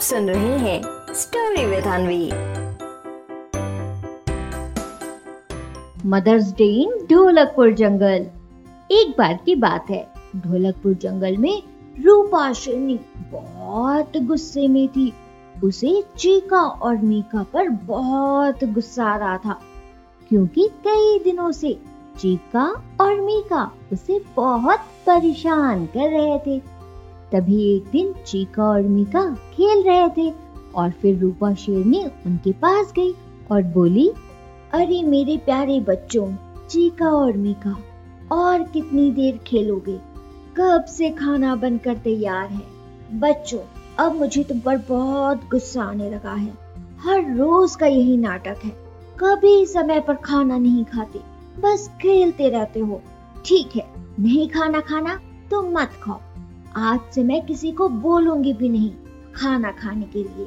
सुन रहे हैं story with Anvi Mother's Day in Dholakpur जंगल एक बार की बात है। ढोलकपुर जंगल में रूपा शेरनी बहुत गुस्से में थी। उसे चीका और मीका पर बहुत गुस्सा आ रहा था। क्योंकि कई दिनों से चीका और मीका उसे बहुत परेशान कर रहे थे। तभी एक दिन चीका और मीका खेल रहे थे और फिर रूपा शेरनी उनके पास गई और बोली, अरे मेरे प्यारे बच्चों, चीका और मीका, और कितनी देर खेलोगे? कब से खाना बनकर तैयार है? बच्चों, अब मुझे तुम पर बहुत गुस्सा आने लगा है। हर रोज का यही नाटक है। कभी समय पर खाना नहीं खाते। बस खेलते रहते हो। ठीक है, नहीं खाना खाना तो मत खाओ। आज से मैं किसी को बोलूँगी भी नहीं खाना खाने के लिए।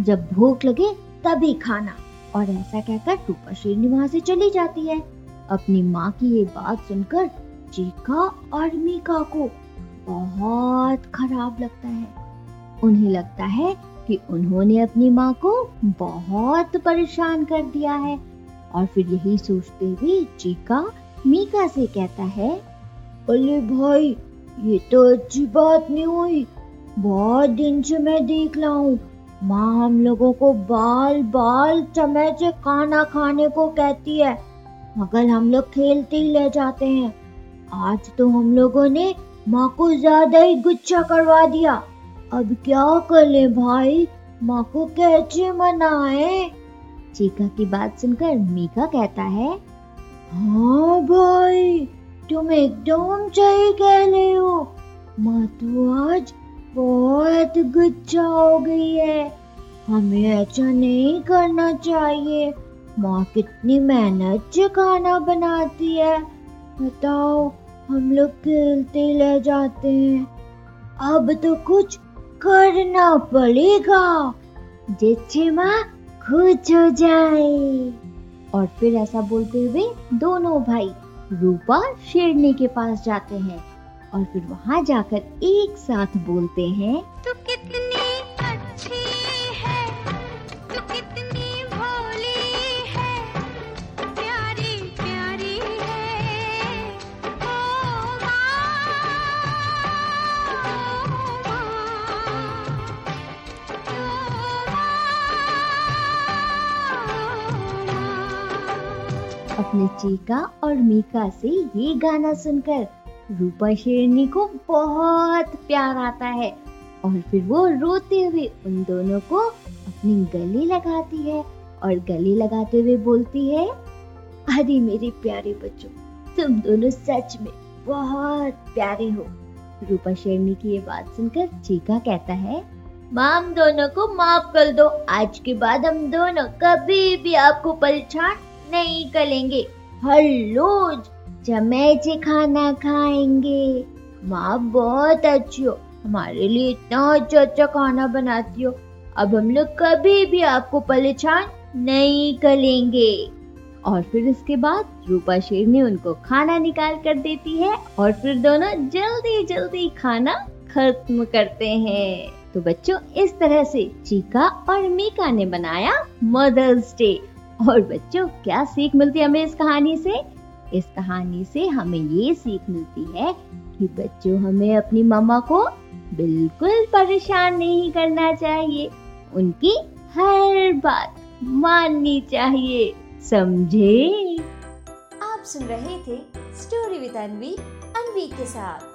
जब भूख लगे, तभी खाना। और ऐसा कहकर रूपा शेरनी वहाँ से चली जाती है। अपनी माँ की ये बात सुनकर चीका और मीका को बहुत खराब लगता है। उन्हें लगता है कि उन्होंने अपनी माँ को बहुत परेशान कर दिया है। और फिर यही सोचते हुए चीका मीका से कहता है अरे भाई ये तो अच्छी बात नहीं हुई। बहुत दिन से मैं देख रहा हूँ। माँ हम लोगों को बाल बाल समय से खाना खाने को कहती है। मगर हम लोग खेलते ही ले जाते हैं। आज तो हम लोगों ने माँ को ज़्यादा ही गुच्छा करवा दिया। अब क्या करे भाई? माँ को कैसे मनाए? चीका की बात सुनकर मीका कहता है हाँ भाई तुम एकदम सही कह रहे हो। माँ तो आज बहुत गुच्छा हो गई है। हमें ऐसा नहीं करना चाहिए। माँ, कितनी मेहनत से खाना बनाती है। बताओ, हम लोग खेलते ले जाते हैं। अब तो कुछ करना पड़ेगा, जिससे माँ खुश हो जाए। और फिर ऐसा बोलते हुए दोनों भाई रूपा शेरनी के पास जाते हैं और फिर वहाँ जाकर एक साथ बोलते हैं तो कितनी अपने चीका और मीका से ये गाना सुनकर रूपा शेरनी को बहुत प्यार आता है और फिर वो रोते हुए उन दोनों को अपनी गले लगाती है और गले लगाते हुए बोलती है अरे मेरे प्यारे बच्चों, तुम दोनों सच में बहुत प्यारे हो। रूपा शेरनी की ये बात सुनकर चीका कहता है, माँ, हम दोनों को माफ़ कर दो। आज के बाद हम दोनों कभी भी आपको परेशान नहीं करेंगे हर रोज जमे से खाना खाएँगे। माँ, बहुत अच्छी हो। हमारे लिए इतना अच्छा अच्छा खाना बनाती हो। अब हम लोग कभी भी आपको परेशान नहीं करेंगे। और फिर इसके बाद रूपा शेर ने उनको खाना निकाल कर देती है और फिर दोनों जल्दी जल्दी खाना खत्म करते हैं। तो बच्चों, इस तरह से चीका और मीका ने बनाया मदर्स डे और बच्चों, क्या सीख मिलती है हमें इस कहानी से? इस कहानी से हमें ये सीख मिलती है कि बच्चों, हमें अपनी मम्मा को बिल्कुल परेशान नहीं करना चाहिए। उनकी हर बात माननी चाहिए। समझे? आप सुन रहे थे स्टोरी विद अनवी अनवी के साथ।